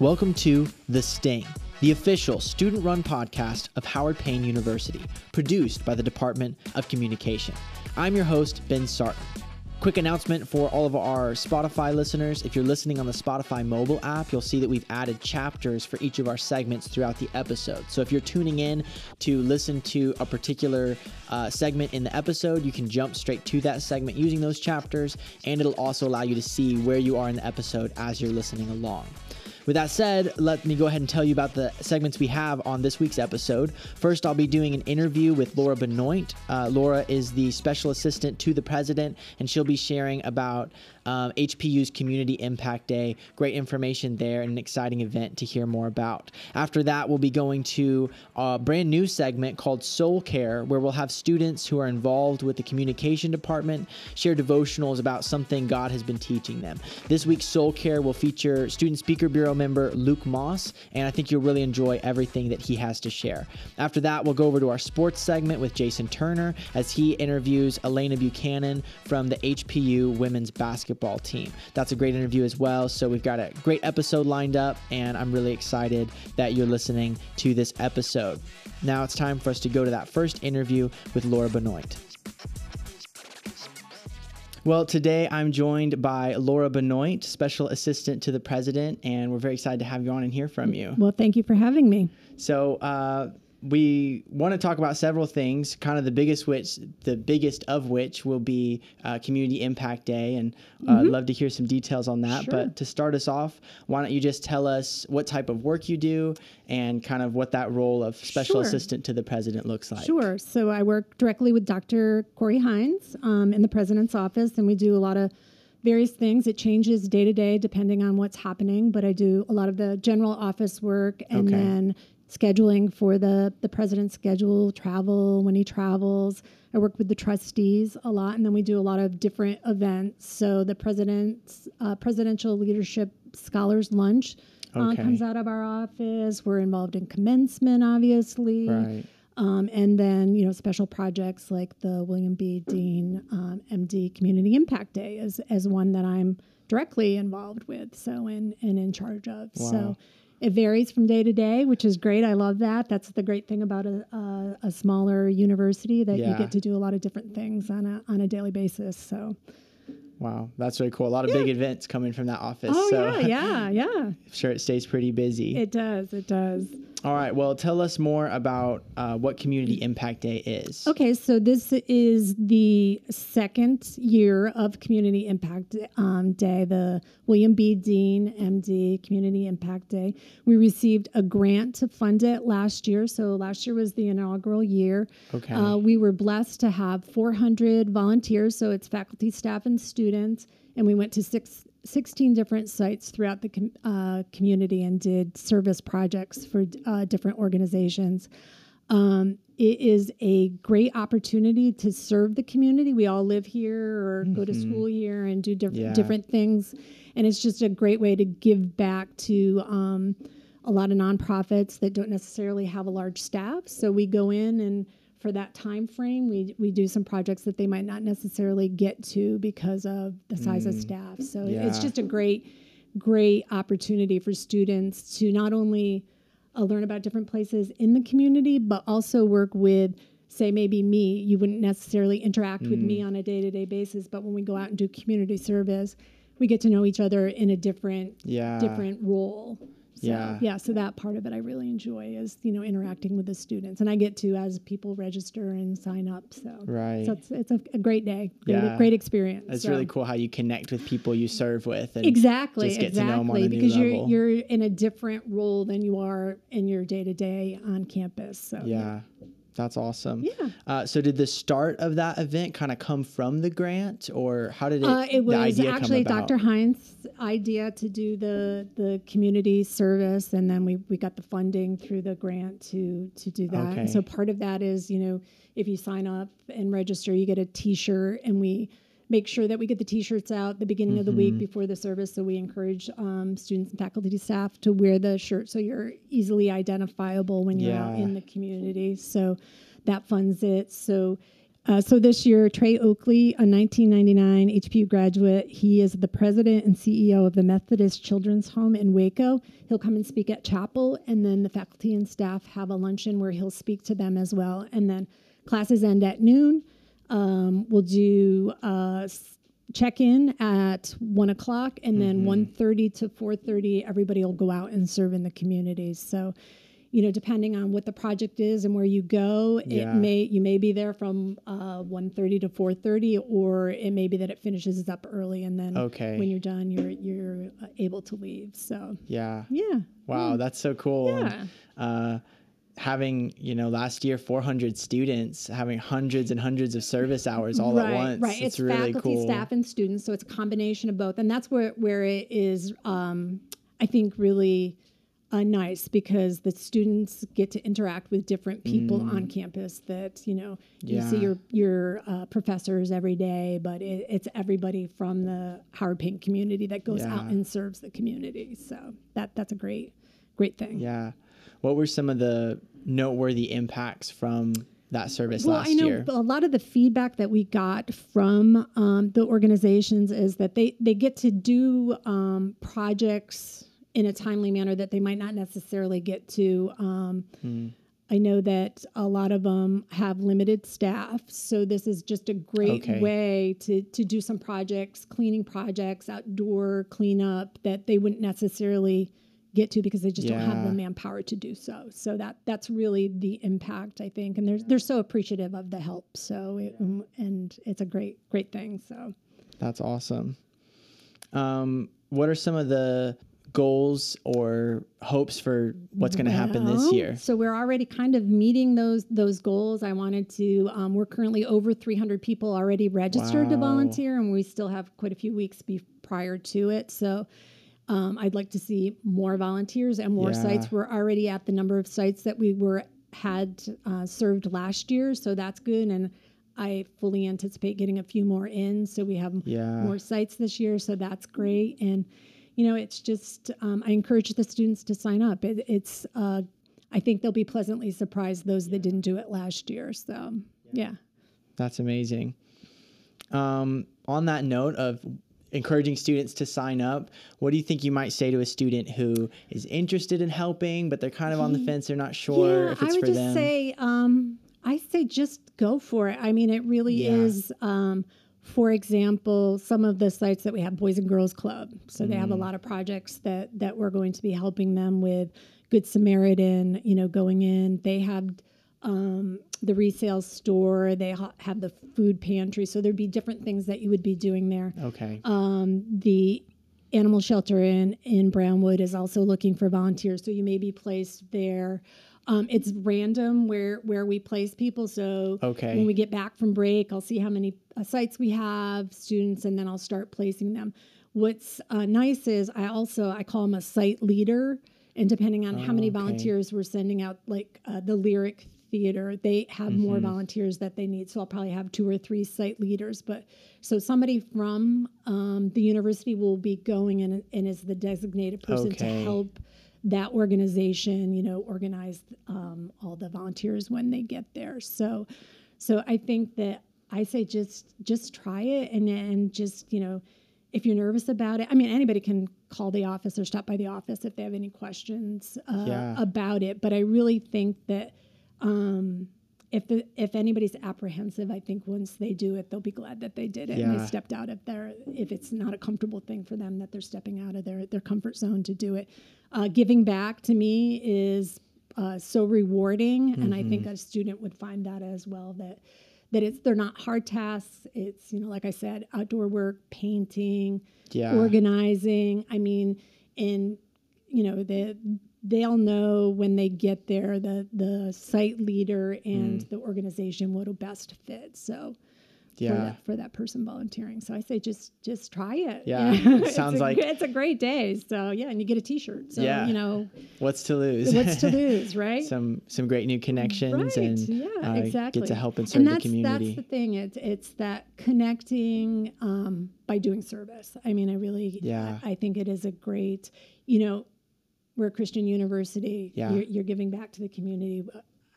Welcome to The Sting, the official student run podcast of Howard Payne University, produced by the Department of Communication. I'm your host, Ben Sartain. Quick announcement for all of our Spotify listeners. If you're listening on the Spotify mobile app, you'll see that we've added chapters for each of our segments throughout the episode. So if you're tuning in to listen to a particular uh, segment in the episode, you can jump straight to that segment using those chapters, and it'll also allow you to see where you are in the episode as you're listening along. With that said, let me go ahead and tell you about the segments we have on this week's episode. First, I'll be doing an interview with Laura Benoit. Uh, Laura is the special assistant to the president, and she'll be sharing about um, HPU's Community Impact Day. Great information there and an exciting event to hear more about. After that, we'll be going to a brand new segment called Soul Care, where we'll have students who are involved with the communication department share devotionals about something God has been teaching them. This week's Soul Care will feature Student Speaker Bureau member Luke Moss, and I think you'll really enjoy everything that he has to share. After that, we'll go over to our sports segment with Jason Turner as he interviews Elaina Buchanan from the HPU women's basketball team. That's a great interview as well. So we've got a great episode lined up, and I'm really excited that you're listening to this episode. Now it's time for us to go to that first interview with Laura Benoit. Well, today I'm joined by Laura Benoit, Special Assistant to the President, and we're very excited to have you on and hear from you. Well, thank you for having me. So, uh, we want to talk about several things. Kind of the biggest which, the biggest of which, will be uh, Community Impact Day, and uh, mm-hmm. love to hear some details on that. Sure. But to start us off, why don't you just tell us what type of work you do and kind of what that role of special sure. assistant to the president looks like? Sure. So I work directly with Dr. Cory Hines um, in the president's office, and we do a lot of various things. It changes day to day depending on what's happening, but I do a lot of the general office work and okay. then scheduling for the the president's schedule, travel when he travels. I work with the trustees a lot, and then we do a lot of different events. So the president's uh, presidential leadership scholars lunch uh, okay. comes out of our office. We're involved in commencement, obviously. Right. Um, and then, you know, special projects like the William B. Dean um, MD Community Impact Day is as one that I'm directly involved with, so and and in charge of. Wow. So it varies from day to day, which is great. I love that. That's the great thing about a, a, a smaller university that yeah. you get to do a lot of different things on a on a daily basis. So. Wow, that's really cool. A lot of yeah. big events coming from that office. Oh so yeah, yeah, yeah. I'm sure it stays pretty busy. It does. It does. All right. Well, tell us more about uh, what Community Impact Day is. Okay. So, this is the second year of Community Impact um, Day, the William B. Dean, MD Community Impact Day. We received a grant to fund it last year. So, last year was the inaugural year. Okay. Uh, we were blessed to have 400 volunteers. So, it's faculty, staff, and students. And we went to six 16 different sites throughout the com- uh, community and did service projects for uh, different organizations. Um, it is a great opportunity to serve the community. We all live here or mm-hmm. go to mm-hmm. school here and do diff- yeah. different things. And it's just a great way to give back to um, a lot of nonprofits that don't necessarily have a large staff. So we go in and for that time frame we we do some projects that they might not necessarily get to because of the size mm. of staff so yeah. it's just a great great opportunity for students to not only uh, learn about different places in the community but also work with say maybe me you wouldn't necessarily interact mm. with me mm. on a day-to-day basis but when we go out and do community service we get to know each other in a different yeah. different role so, yeah. Yeah. So that part of it I really enjoy is, you know, interacting with the students. And I get to as people register and sign up. So right. So it's, it's a, a great day. Great, yeah. great experience. It's so. really cool how you connect with people you serve with. And exactly. Just get exactly. to know them on a because new you're level. you're in a different role than you are in your day to day on campus. So yeah. yeah. That's awesome. Yeah. Uh, so did the start of that event kind of come from the grant, or how did it? Uh, it was actually Dr. Hines' idea to do the the community service, and then we we got the funding through the grant to to do that. Okay. And so part of that is you know if you sign up and register, you get a T-shirt, and we make sure that we get the t-shirts out the beginning mm-hmm. of the week mm-hmm. before the service so we encourage um, students and faculty staff to wear the shirt so you're easily identifiable when you're yeah. out in the community so that funds it so Uh, so this year, Trey Oakley, a 1999 HPU graduate, he is the president and CEO of the Methodist Children's Home in Waco. He'll come and speak at chapel, and then the faculty and staff have a luncheon where he'll speak to them as well. And then classes end at noon. Um, we'll do uh, check in at one o'clock, and then mm-hmm. 1.30 to four thirty, everybody will go out and serve in the communities. So you know, depending on what the project is and where you go, yeah. it may you may be there from uh, 1.30 to 4.30, or it may be that it finishes up early, and then okay. when you're done, you're you're uh, able to leave. So yeah, yeah, wow, mm. that's so cool. Yeah. And, uh, having you know last year 400 students having hundreds and hundreds of service hours all right, at once right it's, it's really faculty cool. staff and students so it's a combination of both and that's where where it is um, i think really uh, nice because the students get to interact with different people mm. on campus that you know you see your your uh, professors every day but it, it's everybody from the howard payne community that goes yeah. out and serves the community so that that's a great great thing yeah what were some of the noteworthy impacts from that service well, last I know year? A lot of the feedback that we got from um, the organizations is that they, they get to do um, projects in a timely manner that they might not necessarily get to. Um, hmm. I know that a lot of them have limited staff, so this is just a great okay. way to to do some projects, cleaning projects, outdoor cleanup that they wouldn't necessarily get to because they just yeah. don't have the manpower to do so. So that that's really the impact I think, and they're they're so appreciative of the help. So it, um, and it's a great great thing. So that's awesome. Um, what are some of the goals or hopes for what's going to well, happen this year? So we're already kind of meeting those those goals. I wanted to. Um, we're currently over 300 people already registered wow. to volunteer, and we still have quite a few weeks be, prior to it. So. Um, I'd like to see more volunteers and more yeah. sites. We're already at the number of sites that we were had uh, served last year, so that's good. And I fully anticipate getting a few more in, so we have yeah. more sites this year. So that's great. And you know, it's just, um, I encourage the students to sign up. It, it's, uh, I think they'll be pleasantly surprised, those that didn't do it last year. So, yeah. That's amazing. Um, on that note of encouraging students to sign up, what do you think you might say to a student who is interested in helping, but they're kind of on the fence, they're not sure yeah, if it's for them. I would just them? say, um, I say just go for it. I mean, it really yeah. is. Um, for example, some of the sites that we have Boys and Girls Club. So mm. they have a mm. lot of projects that that we're going to be helping them with. Good Samaritan, you know, going in. They have um, the resale store. They ha- have the food pantry. So there'd be different things that you would be doing there. Okay. Um, the animal shelter in in Brownwood is also looking for volunteers. So you may be placed there. Um, it's random where where we place people. So okay. when we get back from break, I'll see how many uh, sites we have, students, and then I'll start placing them. What's uh, nice is I also I call them a site leader, and depending on oh, how many okay. volunteers we're sending out, like uh, the Lyric Theater, they have mm-hmm. more volunteers that they need. So I'll probably have two or three site leaders. But so somebody from um, the university will be going and, and is the designated person okay. to help that organization, you know, organize um, all the volunteers when they get there. So, so I think that I say just just try it and and just you know, if you're nervous about it, I mean anybody can call the office or stop by the office if they have any questions uh, yeah. about it. But I really think that. Um, if the, if anybody's apprehensive, I think once they do it, they'll be glad that they did it yeah. and they stepped out of their. If it's not a comfortable thing for them, that they're stepping out of their their comfort zone to do it. Uh, giving back to me is uh, so rewarding, mm-hmm. and I think mm-hmm. a student would find that as well. That that it's they're not hard tasks. It's you know, like I said, outdoor work, painting, yeah. organizing. I mean, in you know the they'll know when they get there the the site leader and mm. the organization what'll best fit. So yeah. for that, for that person volunteering. So I say just just try it. Yeah, it sounds it's a, like it's a great day. So yeah, and you get a T-shirt. So yeah. you know, what's to lose? What's to lose, right? some some great new connections right. and yeah, uh, exactly. get to help and serve and that's, the community. That's the thing. It's it's that connecting um, by doing service. I mean, I really yeah. I, I think it is a great you know we're a Christian university. Yeah. You're, you're, giving back to the community.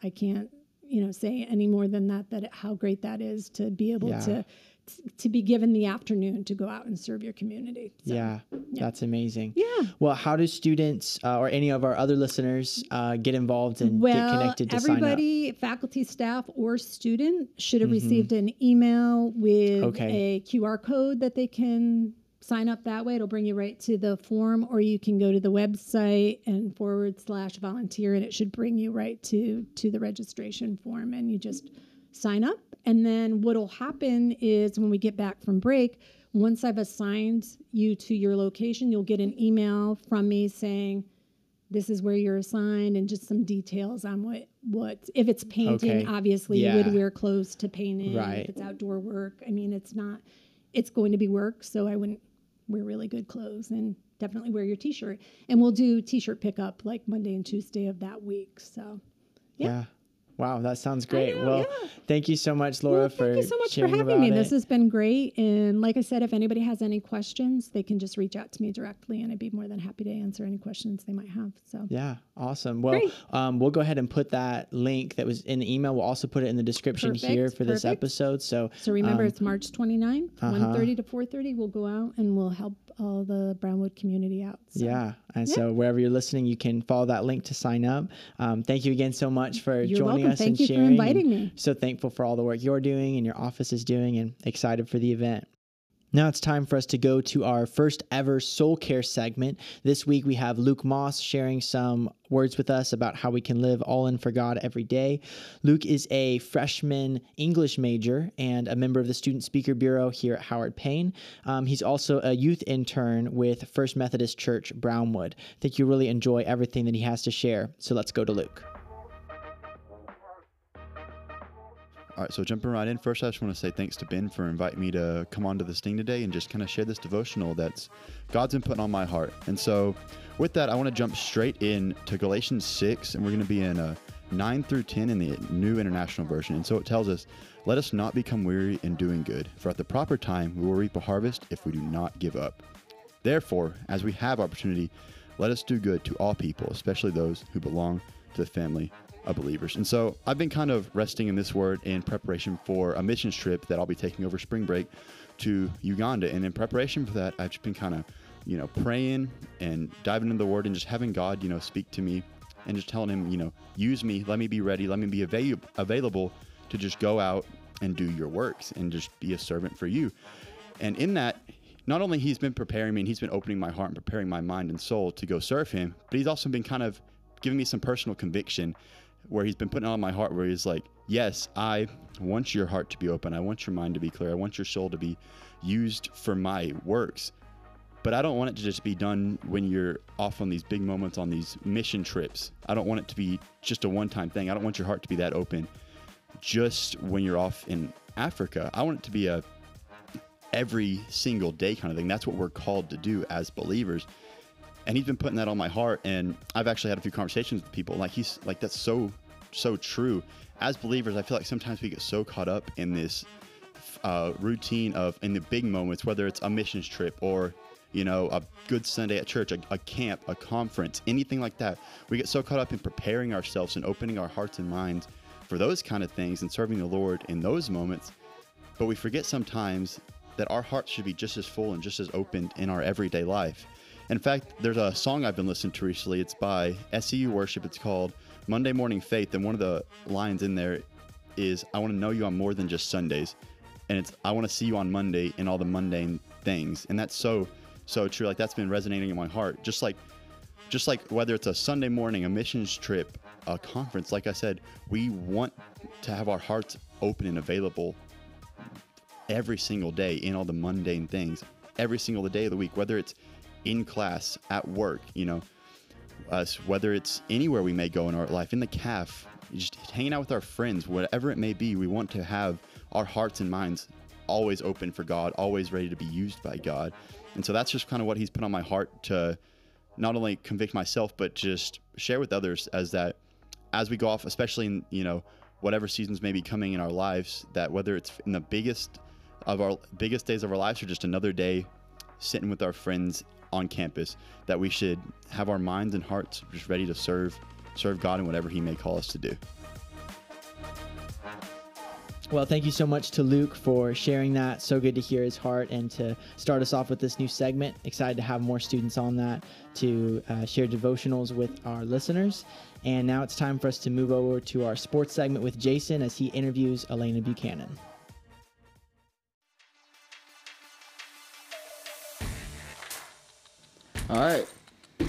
I can't, you know say any more than that that how great that is to be able Yeah. to to be given the afternoon to go out and serve your community. So, yeah, that's amazing. Yeah. Well, how do students uh, or any of our other listeners uh, get involved and well, get connected to sign up? Mm-hmm. everybody, faculty, staff, or student should have received an email with Okay. a QR code that they can sign up that way. It'll bring you right to the form, or you can go to the website and forward slash volunteer, and it should bring you right to to the registration form, and you just sign up. And then what'll happen is when we get back from break, once I've assigned you to your location, you'll get an email from me saying this is where you're assigned and just some details on what what if it's painting Okay. obviously Yeah. you would wear clothes to paint in Right. if it's outdoor work i mean it's not it's going to be work so i wouldn't wear really good clothes and definitely wear your t-shirt and we'll do t-shirt pickup like monday and tuesday of that week so Yeah. Wow, that sounds great. know, well, yeah. thank you so much, Laura, well, for thank you so much for having me about this has been great and like i said if anybody has any questions they can just reach out to me directly and i'd be more than happy to answer any questions they might have so Yeah, awesome. Well, um, we'll go ahead and put that link that was in the email. We'll also put it in the description here Perfect, for this episode. So, So remember, um, it's March 29, uh-huh. 1.30 to 4.30. We'll go out and we'll help all the Brownwood community out. So. yeah. And so, wherever you're listening, you can follow that link to sign up. Um, thank you again so much for You're joining welcome. us Thank and you for sharing. inviting me. So thankful for all the work you're doing and your office is doing, and excited for the event. Now it's time for us to go to our first ever soul care segment. This week we have Luke Moss sharing some words with us about how we can live all in for God every day. Luke is a freshman English major and a member of the Student Speaker Bureau here at Howard Payne. Um, he's also a youth intern with First Methodist Church Brownwood. I think you'll really enjoy everything that he has to share. So let's go to Luke. All right, so jumping right in, first I just want to say thanks to Ben for inviting me to come onto this thing today and just kind of share this devotional that's God's been putting on my heart. And so, with that, I want to jump straight in to Galatians 6, and we're going to be in uh, 9 through 10 in the New International Version. And so it tells us, Let us not become weary in doing good, for at the proper time we will reap a harvest if we do not give up. Therefore, as we have opportunity, let us do good to all people, especially those who belong to the family believers. And so I've been kind of resting in this word in preparation for a missions trip that I'll be taking over spring break to Uganda. And in preparation for that, I've just been kind of, you know, praying and diving into the word and just having God, you know, speak to me and just telling him, you know, use me, let me be ready, let me be avail- available to just go out and do your works and just be a servant for you. And in that, not only he's been preparing me and he's been opening my heart and preparing my mind and soul to go serve him, but he's also been kind of giving me some personal conviction where he's been putting on my heart where he's like, Yes, I want your heart to be open. I want your mind to be clear. I want your soul to be used for my works. But I don't want it to just be done when you're off on these big moments on these mission trips. I don't want it to be just a one time thing. I don't want your heart to be that open just when you're off in Africa. I want it to be a every single day kind of thing. That's what we're called to do as believers. And he's been putting that on my heart. And I've actually had a few conversations with people. Like he's like that's so so true. As believers, I feel like sometimes we get so caught up in this uh, routine of in the big moments, whether it's a missions trip or you know a good Sunday at church, a, a camp, a conference, anything like that. We get so caught up in preparing ourselves and opening our hearts and minds for those kind of things and serving the Lord in those moments. But we forget sometimes that our hearts should be just as full and just as open in our everyday life. In fact, there's a song I've been listening to recently. It's by SEU Worship. It's called Monday Morning Faith. And one of the lines in there is, I want to know you on more than just Sundays. And it's, I want to see you on Monday in all the mundane things. And that's so, so true. Like that's been resonating in my heart. Just like, just like whether it's a Sunday morning, a missions trip, a conference, like I said, we want to have our hearts open and available every single day in all the mundane things, every single day of the week, whether it's in class, at work, you know, us, whether it's anywhere we may go in our life, in the calf, just hanging out with our friends, whatever it may be, we want to have our hearts and minds always open for God, always ready to be used by God. And so that's just kind of what He's put on my heart to not only convict myself, but just share with others as that as we go off, especially in, you know, whatever seasons may be coming in our lives, that whether it's in the biggest of our biggest days of our lives or just another day sitting with our friends on campus, that we should have our minds and hearts just ready to serve serve God in whatever He may call us to do. Well, thank you so much to Luke for sharing that. So good to hear his heart and to start us off with this new segment. Excited to have more students on that to uh, share devotionals with our listeners. And now it's time for us to move over to our sports segment with Jason as he interviews Elaina Buchanan. All right.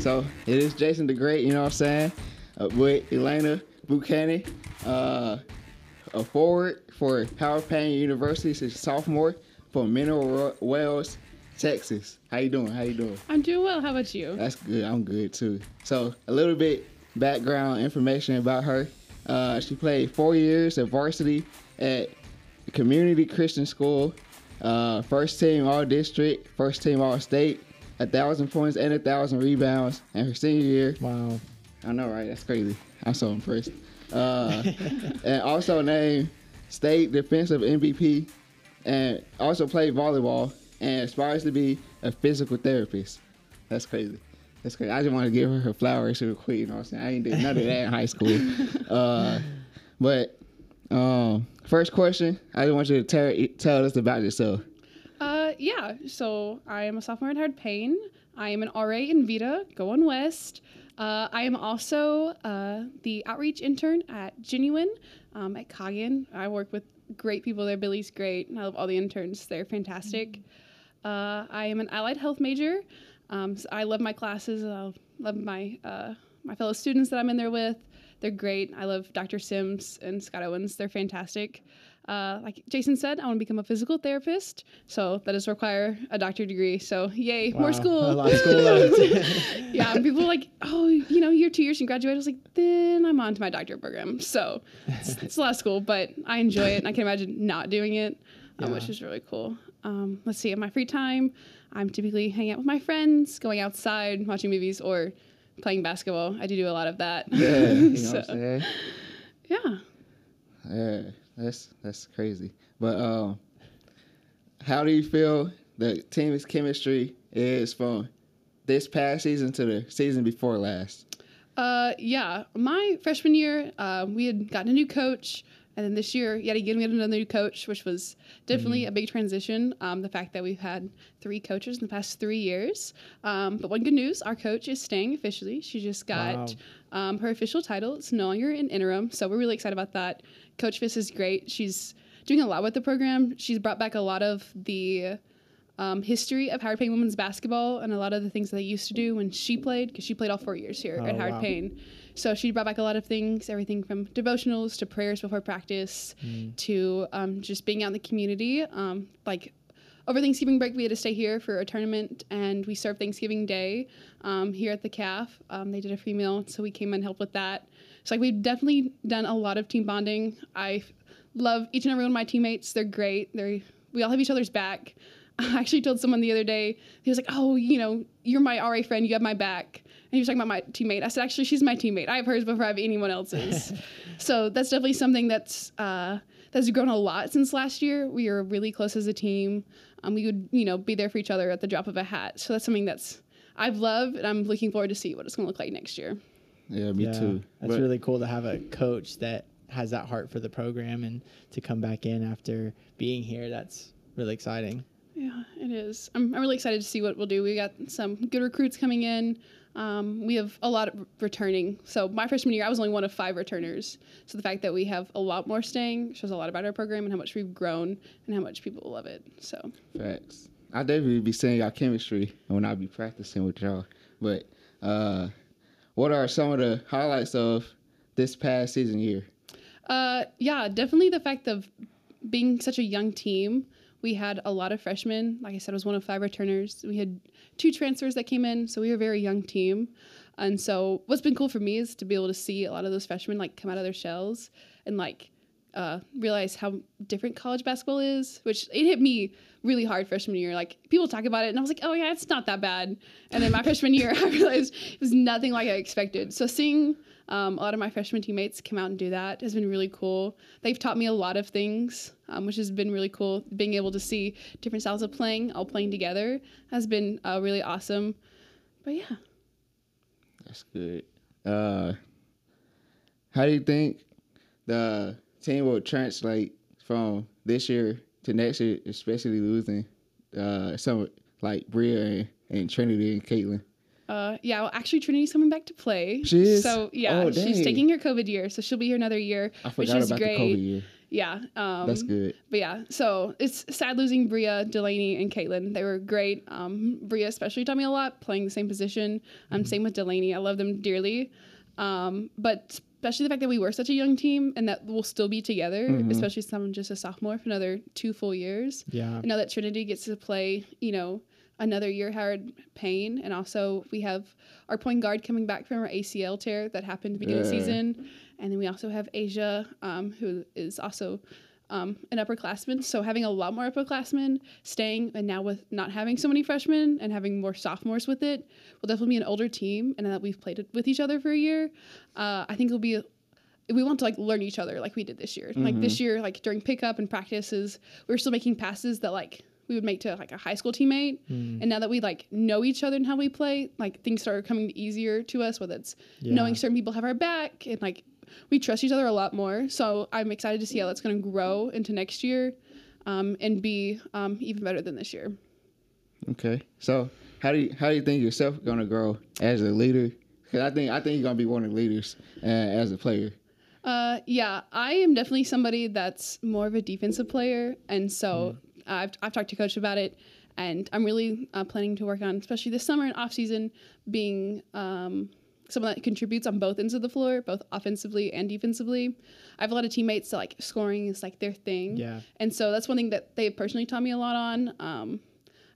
So it is Jason the Great, you know what I'm saying? Uh, with Elaina Buchanan, uh, a forward for Howard Payne University. She's a sophomore from Mineral Wells, Texas. How you doing? How you doing? I'm doing well. How about you? That's good. I'm good too. So a little bit background information about her. Uh, she played four years at varsity at Community Christian School. Uh, first team All District, first team All State, a thousand points and a thousand rebounds. And her senior year, Wow. I know, right? That's crazy. I'm so impressed. Uh, and also named state defensive MVP, and also played volleyball, and aspires to be a physical therapist. That's crazy. That's crazy. I just want to give her her flowers real quick. You know what I'm saying? I ain't did none of that in high school. Uh, but um, first question, I just want you to tell, tell us about yourself. Yeah. So I am a sophomore at Howard Payne. I am an RA in Vita, going west. Uh, I am also uh, the outreach intern at Genuine um, at Coggin. I work with great people there. Billy's great. I love all the interns. They're fantastic. Uh, I am an allied health major. Um, so I love my classes. I love my uh, my fellow students that I'm in there with. They're great. I love Dr. Sims and Scott Owens. They're fantastic. Uh, like Jason said, I want to become a physical therapist, so that does require a doctorate degree. So yay, Wow. more school. A lot of school yeah, people are like, oh, you know, you're two years and graduate. I was like, then I'm on to my doctorate program. So it's, it's a lot of school, but I enjoy it, and I can imagine not doing it, um, which is really cool. Um, let's see, in my free time, I'm typically hanging out with my friends, going outside, watching movies, or playing basketball. I do do a lot of that. Yeah, you know So, yeah. Yeah, that's that's crazy. But um, how do you feel the team's chemistry is from this past season to the season before last? Uh, yeah, my freshman year, uh, we had gotten a new coach, and then this year, yet again, we had another new coach, which was definitely a big transition. Um, the fact that we've had three coaches in the past three years. Um, but one good news, our coach is staying officially. She just got um, her official title. It's no longer an interim, so we're really excited about that. Coach Fiss is great. She's doing a lot with the program. She's brought back a lot of the um, history of Howard Payne women's basketball and a lot of the things that they used to do when she played, because she played all four years here at Oh, Howard wow. Payne. So she brought back a lot of things, everything from devotionals to prayers before practice to um, just being out in the community. Um, like over Thanksgiving break, we had to stay here for a tournament, and we served Thanksgiving Day um, here at the CAF. Um, they did a free meal, so we came and helped with that. So like we've definitely done a lot of team bonding. I love each and every one of my teammates. They're great. They're we all have each other's back. I actually told someone the other day, he was like, Oh, you know, you're my RA friend, you have my back. And he was talking about my teammate. I said, Actually, she's my teammate. I have hers before I have anyone else's. so that's definitely something that's uh, that's grown a lot since last year. We are really close as a team. Um, we would, you know, be there for each other at the drop of a hat. So that's something that's I've loved, and I'm looking forward to see what it's going to look like next year. Yeah, me yeah, too. That's But- really cool to have a coach that has that heart for the program and to come back in after being here. That's really exciting. Yeah, it is. I'm, I'm really excited to see what we'll do. We got some good recruits coming in. Um, we have a lot of returning. So my freshman year, I was only one of five returners. So the fact that we have a lot more staying shows a lot about our program and how much we've grown and how much people love it. So Facts. I definitely be seeing y'all chemistry and when I be practicing with y'all. But uh, what are some of the highlights of this past season year? Uh, yeah, definitely the fact of being such a young team. We had a lot of freshmen. Like I said, I was one of five returners. We had two transfers that came in, so we were a very young team. And so, what's been cool for me is to be able to see a lot of those freshmen like come out of their shells and like uh, realize how different college basketball is. Which it hit me really hard freshman year. Like people talk about it, and I was like, oh yeah, it's not that bad. And then my freshman year, I realized it was nothing like I expected. So seeing um, a lot of my freshman teammates come out and do that has been really cool. They've taught me a lot of things, um, which has been really cool. Being able to see different styles of playing, all playing together, has been uh, really awesome. But yeah, That's good. Uh, how do you think the team will translate from this year to next year, especially losing uh, some like Bria and, and Trinity and Caitlin? Uh, yeah, well, actually, Trinity's coming back to play. She is? So yeah, Oh, she's taking her COVID year, so she'll be here another year, I which is about great. the COVID year. Yeah. Um, That's good. But yeah, so it's sad losing Bria, Delaney, and Caitlin. They were great. Um, Bria especially taught me a lot, playing the same position. Um, Same with Delaney. I love them dearly. Um, but especially the fact that we were such a young team and that we'll still be together, especially since I'm just a sophomore for another two full years. Yeah. And now that Trinity gets to play, you know, another year Howard Payne, and also we have our point guard coming back from our ACL tear that happened beginning of the season, and then we also have Asia, um, who is also um, an upperclassman. So having a lot more upperclassmen staying, and now with not having so many freshmen and having more sophomores with it, will definitely be an older team, and that we've played with each other for a year. Uh, I think it'll be we want to like learn each other like we did this year. Like this year, like during pickup and practices, we were still making passes that like we would make to like a high school teammate. And now that we like know each other and how we play, like things started coming easier to us. Whether it's knowing certain people have our back and like we trust each other a lot more. So I'm excited to see how that's going to grow into next year, um, and be um, even better than this year. Okay. So how do you how do you think yourself gonna grow as a leader? Because I think I think you're gonna be one of the leaders uh, as a player. Uh, yeah, I am definitely somebody that's more of a defensive player, and so I've I've talked to coach about it, and I'm really uh, planning to work on, especially this summer and off season, being um, someone that contributes on both ends of the floor, both offensively and defensively. I have a lot of teammates that like scoring is like their thing, Yeah. and so that's one thing that they personally taught me a lot on. Um,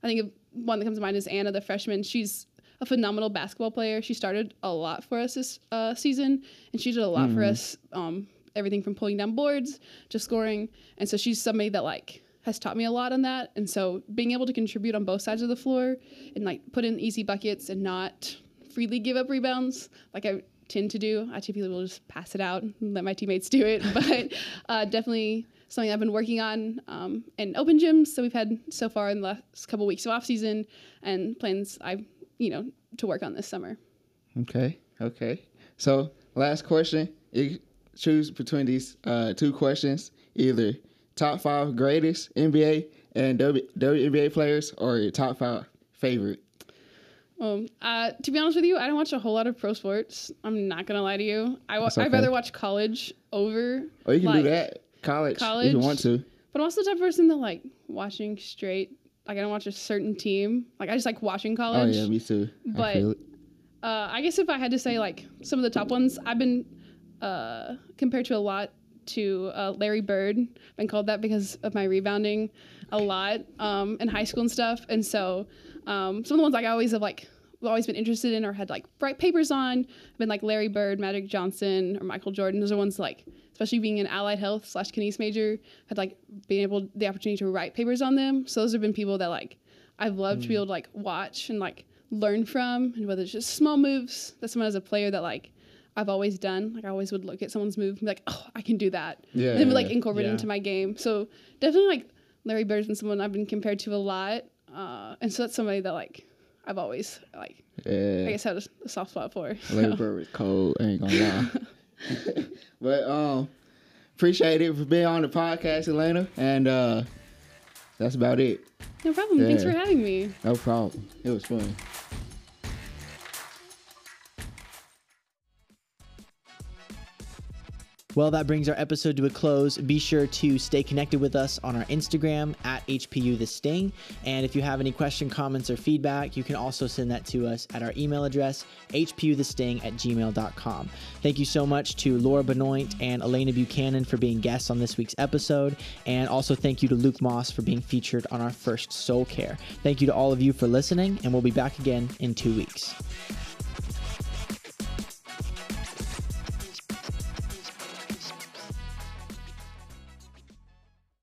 I think one that comes to mind is Anna, the freshman. She's a phenomenal basketball player. She started a lot for us this uh, season, and she did a lot for us. Um, everything from pulling down boards to scoring, and so she's somebody that like has taught me a lot on that. And so being able to contribute on both sides of the floor and like put in easy buckets and not freely give up rebounds like I tend to do. I typically will just pass it out and let my teammates do it, but uh, definitely something I've been working on um, in open gyms. So we've had so far in the last couple weeks of off season and plans I, you know, to work on this summer. Okay. Okay. So last question. You choose between these uh, two questions: either top five greatest NBA and w- WNBA players, or your top five favorite. Um, uh, to be honest with you, I don't watch a whole lot of pro sports. I'm not gonna lie to you. I wa- That's I'd rather watch college over. Oh, you can like- do that college, college, if you want to. But I'm also the type of person that like watching straight. Like I don't watch a certain team. Like I just like watching college. Oh yeah, me too. I But- it. Uh, I guess if I had to say like some of the top ones, I've been uh, compared to a lot to uh, Larry Bird. Been called that because of my rebounding a lot um, in high school and stuff. And so um, some of the ones like I always have like always been interested in or had like write papers on have been like Larry Bird, Magic Johnson, or Michael Jordan. Those are ones like especially being an allied health slash kinese major had like being able the opportunity to write papers on them. So those have been people that like I've loved to be able to like watch and like learn from, and whether it's just small moves that someone as a player that like I've always done. Like I always would look at someone's move and be like, oh, I can do that. Yeah, And then would like yeah, incorporate it yeah. into my game. So definitely like Larry Bird's been someone I've been compared to a lot, uh, and so that's somebody that like I've always like I guess had a, a soft spot for. Larry So, Bird was cold. I ain't gonna lie. but um, appreciate it for being on the podcast, Elaina, and uh, that's about it. no problem. Thanks for having me. No problem. It was fun. Well, that brings our episode to a close. Be sure to stay connected with us on our Instagram at HPU The Sting. And if you have any question, comments, or feedback, you can also send that to us at our email address, hputhesting at gmail.com. Thank you so much to Laura Benoit and Elaina Buchanan for being guests on this week's episode. And also thank you to Luke Moss for being featured on our first Soul Care. Thank you to all of you for listening, and we'll be back again in two weeks.